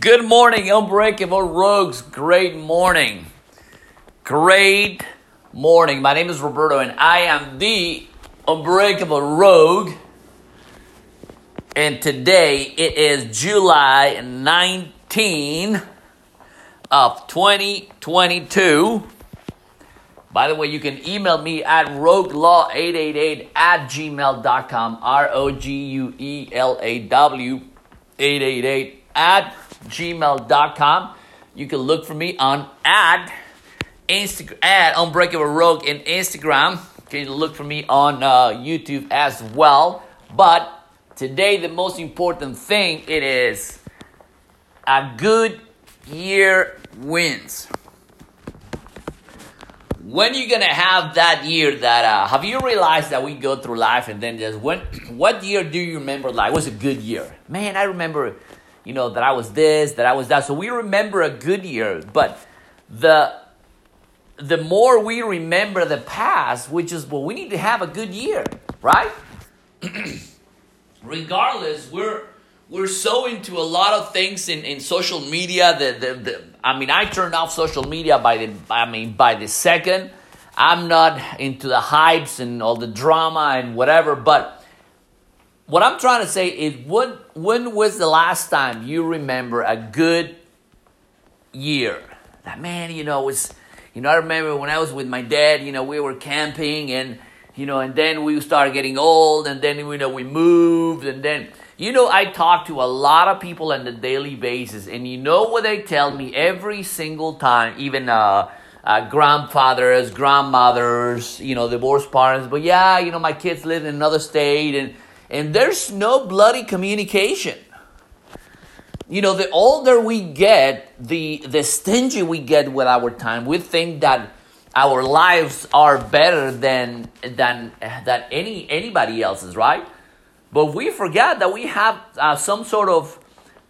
Good morning, Unbreakable Rogues. Great morning. Great morning. My name is Roberto, and I am the Unbreakable Rogue. And today it is July 19 of 2022. By the way, you can email me at roguelaw888 at gmail.com. R O G U E L A W 888 at gmail.com. You can look for me on ad, Instagram at Unbreakable Rogue in Instagram. You can look for me on uh, YouTube as well. But today, the most important thing it is a good year wins when you gonna have that year that uh, have you realized that we go through life and then just when what year do you remember like was a good year man i remember you know that i was this that i was that so we remember a good year but the the more we remember the past which is well we need to have a good year right regardless we're we're so into a lot of things in, in social media that the, the I mean I turned off social media by the I mean by the second. I'm not into the hypes and all the drama and whatever, but what I'm trying to say is when when was the last time you remember a good year? That man, you know, was you know, I remember when I was with my dad, you know, we were camping and you know, and then we started getting old and then you know we moved and then you know, I talk to a lot of people on a daily basis, and you know what they tell me every single time, even uh, uh, grandfathers, grandmothers, you know, divorced parents. But yeah, you know, my kids live in another state, and and there's no bloody communication. You know, the older we get, the the stingy we get with our time. We think that our lives are better than than than any anybody else's, right? But we forget that we have uh, some sort of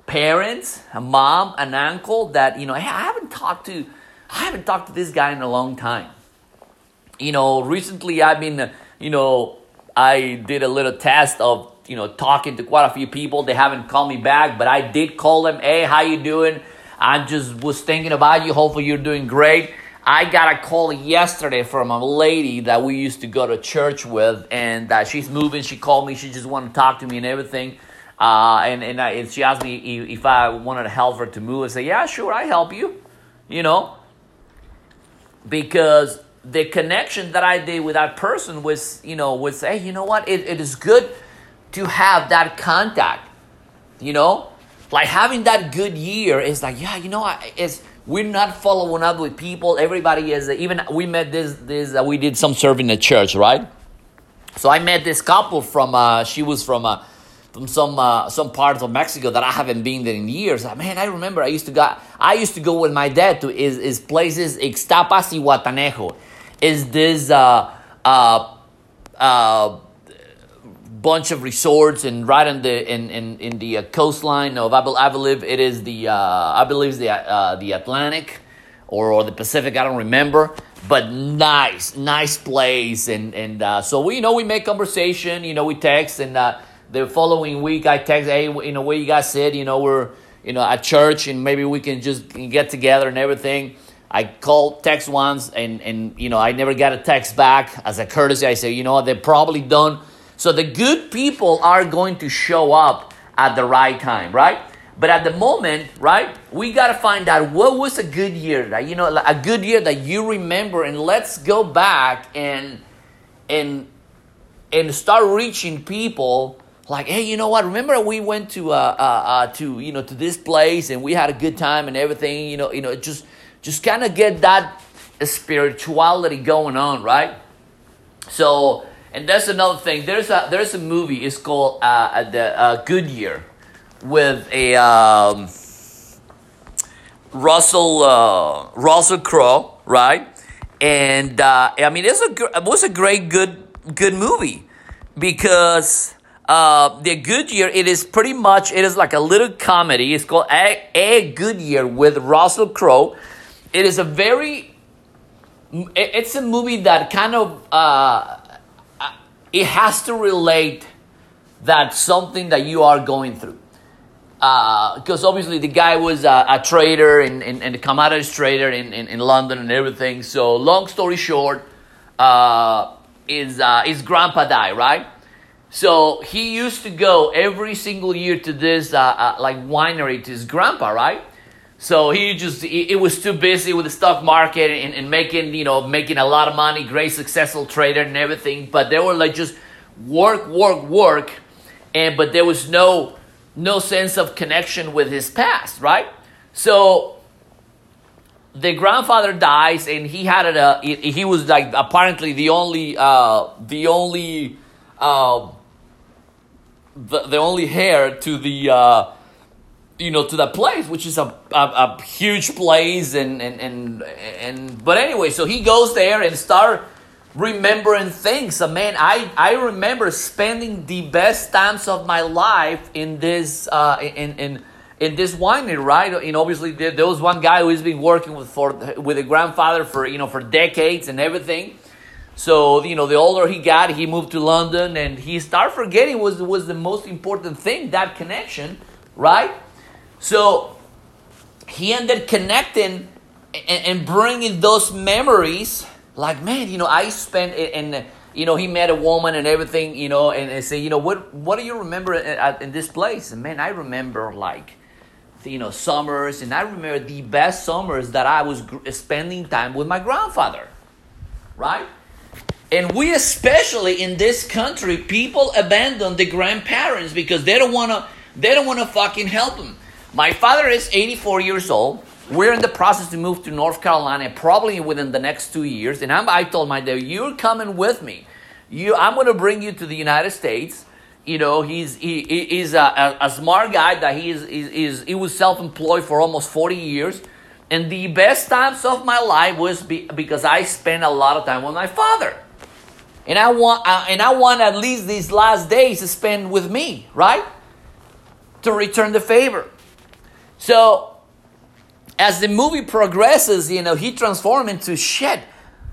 parents, a mom, an uncle that, you know, hey, I haven't talked to, I haven't talked to this guy in a long time. You know, recently I've been, you know, I did a little test of, you know, talking to quite a few people. They haven't called me back, but I did call them. Hey, how you doing? I just was thinking about you. Hopefully you're doing great. I got a call yesterday from a lady that we used to go to church with, and uh, she's moving. She called me. She just wanted to talk to me and everything. Uh, and and, I, and, she asked me if, if I wanted to help her to move. I said, yeah, sure, I help you. You know, because the connection that I did with that person was, you know, was hey, you know what? It, it is good to have that contact. You know, like having that good year is like, yeah, you know, it's we're not following up with people. Everybody is even. We met this this. Uh, we did some serving at church, right? So I met this couple from. Uh, she was from. Uh, from some uh, some parts of Mexico that I haven't been there in years. Man, I remember I used to go. I used to go with my dad to is is places Ixtapas y Zihuatanejo. Is this uh uh uh bunch of resorts and right in the in in, in the uh, coastline of I, believe it is the uh, I believe the uh, the Atlantic or, or the Pacific I don't remember but nice nice place and and so we you know we make conversation you know we text and the following week I text hey you know where you guys sit you know we're you know at church and maybe we can just get together and everything I called text once and and you know I never got a text back as a courtesy I say you know they're probably done so the good people are going to show up at the right time, right? But at the moment, right, we got to find out what was a good year, that, you know, a good year that you remember, and let's go back and and and start reaching people like, hey, you know what? Remember we went to uh, uh, uh to you know to this place and we had a good time and everything. You know, you know, just just kind of get that spirituality going on, right? So and that's another thing. There's a there's a movie. It's called uh, the uh, Good Year, with a um, Russell uh, Russell Crowe, right? And uh, I mean, it's a it was a great good good movie because uh, the Good Year it is pretty much it is like a little comedy. It's called a, a Good Year with Russell Crowe. It is a very it's a movie that kind of uh, it has to relate that something that you are going through. because uh, obviously the guy was a, a trader and, and, and a commodities trader in, in, in, London and everything. So long story short, uh, his, uh, his grandpa died, right? So he used to go every single year to this uh, uh, like winery to his grandpa, right? So he just it was too busy with the stock market and, and making you know making a lot of money, great successful trader and everything. But they were like just work, work, work, and but there was no no sense of connection with his past, right? So the grandfather dies, and he had a he was like apparently the only uh, the only uh, the, the only heir to the uh, you know to that place which is a, a, a, huge place and, and and and but anyway so he goes there and start remembering things. So man i i remember spending the best times of my life in this uh in in in this winery right? And obviously there, there was one guy who's been working with for with a grandfather for you know for decades and everything. So you know the older he got he moved to london and he started forgetting was was the most important thing that connection right so he ended connecting and, and bringing those memories. Like, man, you know, I spent and you know he met a woman and everything, you know, and, and say, you know, what what do you remember in, in this place? And man, I remember like you know summers and i remember the best summers that i was spending time with my grandfather right and we especially in this country people abandon the grandparents because they don't want to they don't want to fucking help them my father is 84 years old. We're in the process to move to North Carolina, probably within the next two years. And I'm, i told my dad, "You're coming with me. You, I'm going to bring you to the United States." You know, he's he, he's a, a, a smart guy that he is, is, he was self-employed for almost 40 years. And the best times of my life was be, because I spent a lot of time with my father. And I want uh, and I want at least these last days to spend with me, right? To return the favor. So, as the movie progresses, you know, he transformed into shit.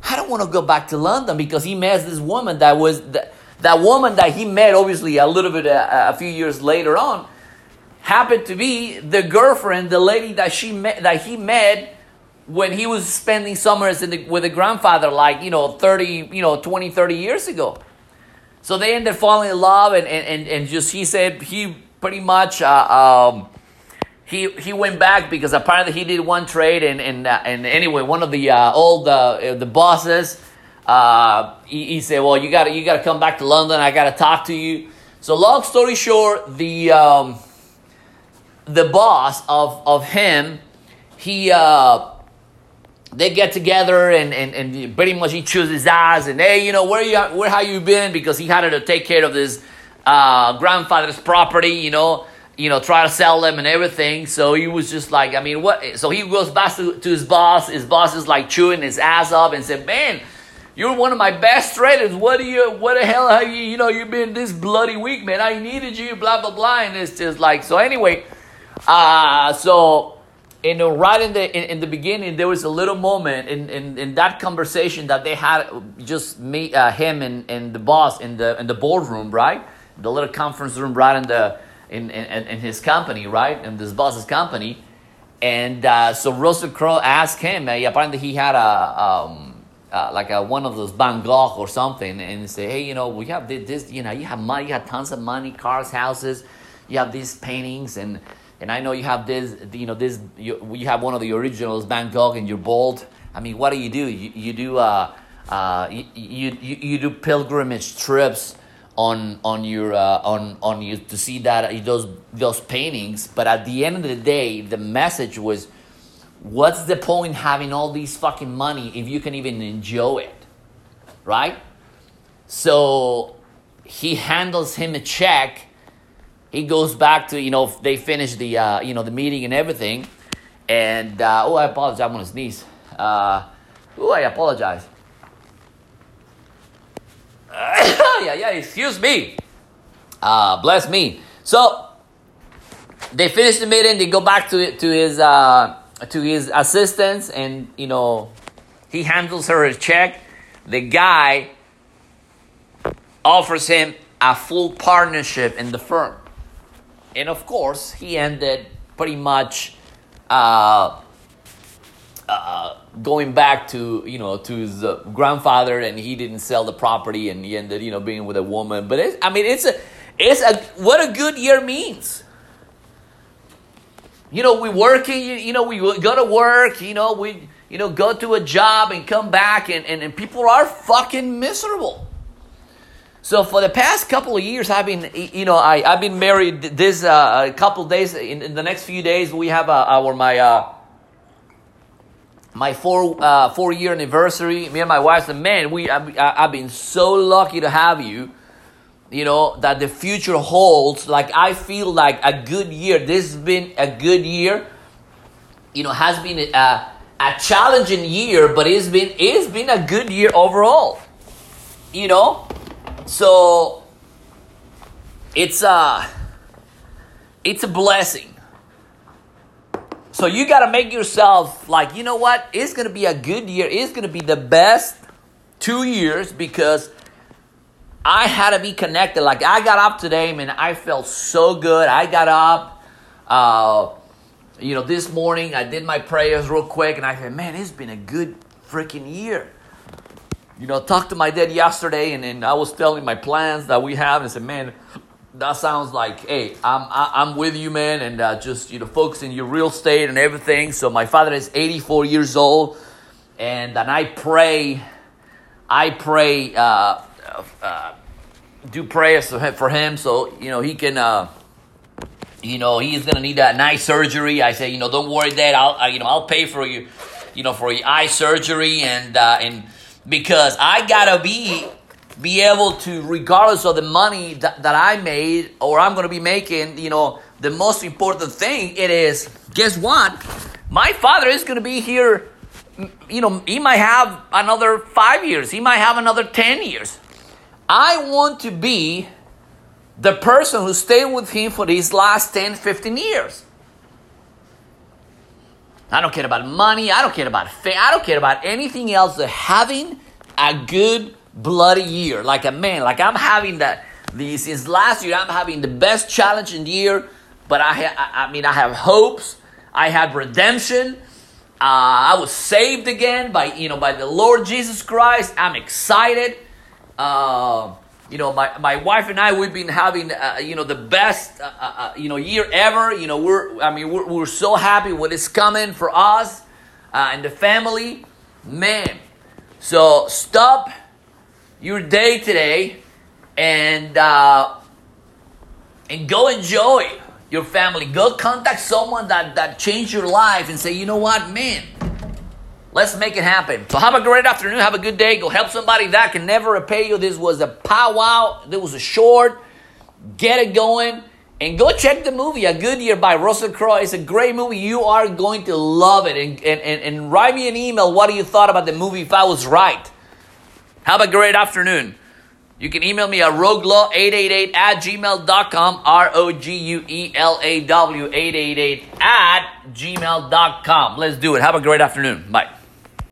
I don't want to go back to London because he met this woman that was that, that woman that he met obviously a little bit a, uh, a few years later on happened to be the girlfriend, the lady that she met that he met when he was spending summers the, with a grandfather like, you know, 30, you know, 20, 30 years ago. So they ended falling in love and, and, and just he said he pretty much uh, um, he he went back because apparently he did one trade and and uh, and anyway one of the uh, old uh, the bosses uh, he, he, said well you got you got to come back to London. I got to talk to you. So long story short the um, the boss of of him he uh, they get together and, and, and pretty much he his eyes and hey you know where you where have you been? Because he had to take care of his uh, grandfather's property you know you know, try to sell them and everything. So he was just like, I mean, what? So he goes back to, to his boss. His boss is like chewing his ass up and said, man, you're one of my best traders. What do you, what the hell have you, you know, you've been this bloody week, man. I needed you, blah, blah, blah. And it's just like, so anyway, uh, so, know, right in the, in, in the beginning, there was a little moment in, in, in that conversation that they had just me, uh, him and, and the boss in the, in the boardroom, right? The little conference room right in the, in, in, in his company, right? In this boss's company. And uh, so Russell Crowe asked him, uh, apparently he had a, um, uh, like a, one of those Van Gogh or something, and he said, hey, you know, we have this, you know, you have money, you have tons of money, cars, houses, you have these paintings, and and I know you have this, you know, this, you, you have one of the originals, Van Gogh, and you're bold. I mean, what do you do? You, you do, uh, uh, you, you, you do pilgrimage trips on on your uh, on on you to see that those those paintings. But at the end of the day the message was what's the point having all these fucking money if you can even enjoy it? Right? So he handles him a check. He goes back to you know they finish the uh, you know the meeting and everything. And uh, oh i apologize i'm gonna sneeze uh, oh i apologize yeah, yeah, excuse me. Uh, bless me. So they finish the meeting. They go back to to his uh, to his assistants, and you know he handles her a check. The guy offers him a full partnership in the firm. and of course, he ended pretty much uh, uh, going back to you know to his uh, grandfather, and he didn't sell the property, and he ended you know being with a woman. But it's, I mean, it's a it's a what a good year means. You know, we working. You, know, we go to work. You know, we you know go to a job and come back, and, and, and people are fucking miserable. So for the past couple of years, I've been, you know, I, I've been married this uh, a couple days. In, in, the next few days, we have uh, our my uh, my four uh, four year anniversary. Me and my wife said, "Man, we I, I've been so lucky to have you." You know that the future holds. Like I feel like a good year. This has been a good year. You know, has been a, a challenging year, but it's been it's been a good year overall. You know, so it's a it's a blessing so you got to make yourself like, you know what? It's going to be a good year. It's going to be the best two years because I had to be connected. Like I got up today, man. I felt so good. I got up. Uh, you know, this morning I did my prayers real quick, and I said, "Man, it's been a good freaking year." You know, talked to my dad yesterday, and, and I was telling my plans that we have, and I said, "Man, that sounds like, hey, I'm I, am i am with you, man, and uh, just you know, focusing your real estate and everything. So my father is 84 years old, and and I pray, I pray, uh, uh, do prayers for him, so you know he can. Uh, you know he's gonna need a nice surgery. I say, you know, don't worry, Dad. I'll, you know, I'll pay for you, you know, for your eye surgery, and uh, and because I gotta be be able to, regardless of the money that, that I made or I'm going to be making, you know, the most important thing it is, guess what? My father is going to be here, you know, he might have another five years, he might have another 10 years. I want to be the person who stayed with him for these last 10, 15 years. I don't care about money. I don't care about fame. I don't care about anything else. Having a good bloody year, like a man, like I'm having that. The, since last year, I'm having the best challenging year. But I, ha- I mean, I have hopes. I had redemption. Uh, I was saved again by you know by the Lord Jesus Christ. I'm excited. Uh, you know, my, my wife and I we've been having uh, you know the best uh, uh, uh, you know year ever. You know, we're I mean we're, we're so happy what is coming for us and the family, man. So stop your day today and uh, and go enjoy your family. Go contact someone that, that changed your life and say, you know what, man, let's make it happen. So have a great afternoon. Have a good day. Go help somebody that can never repay you. This was a powwow. This was a short. Get it going. And go check the movie, A Good Year by Russell Crowe. It's a great movie. You are going to love it. And, and, and, and write me an email. What do you thought about the movie if I was right? Have a great afternoon. You can email me at roguelaw888 at gmail.com, R O G U E L A W 888 at gmail.com. Let's do it. Have a great afternoon. Bye.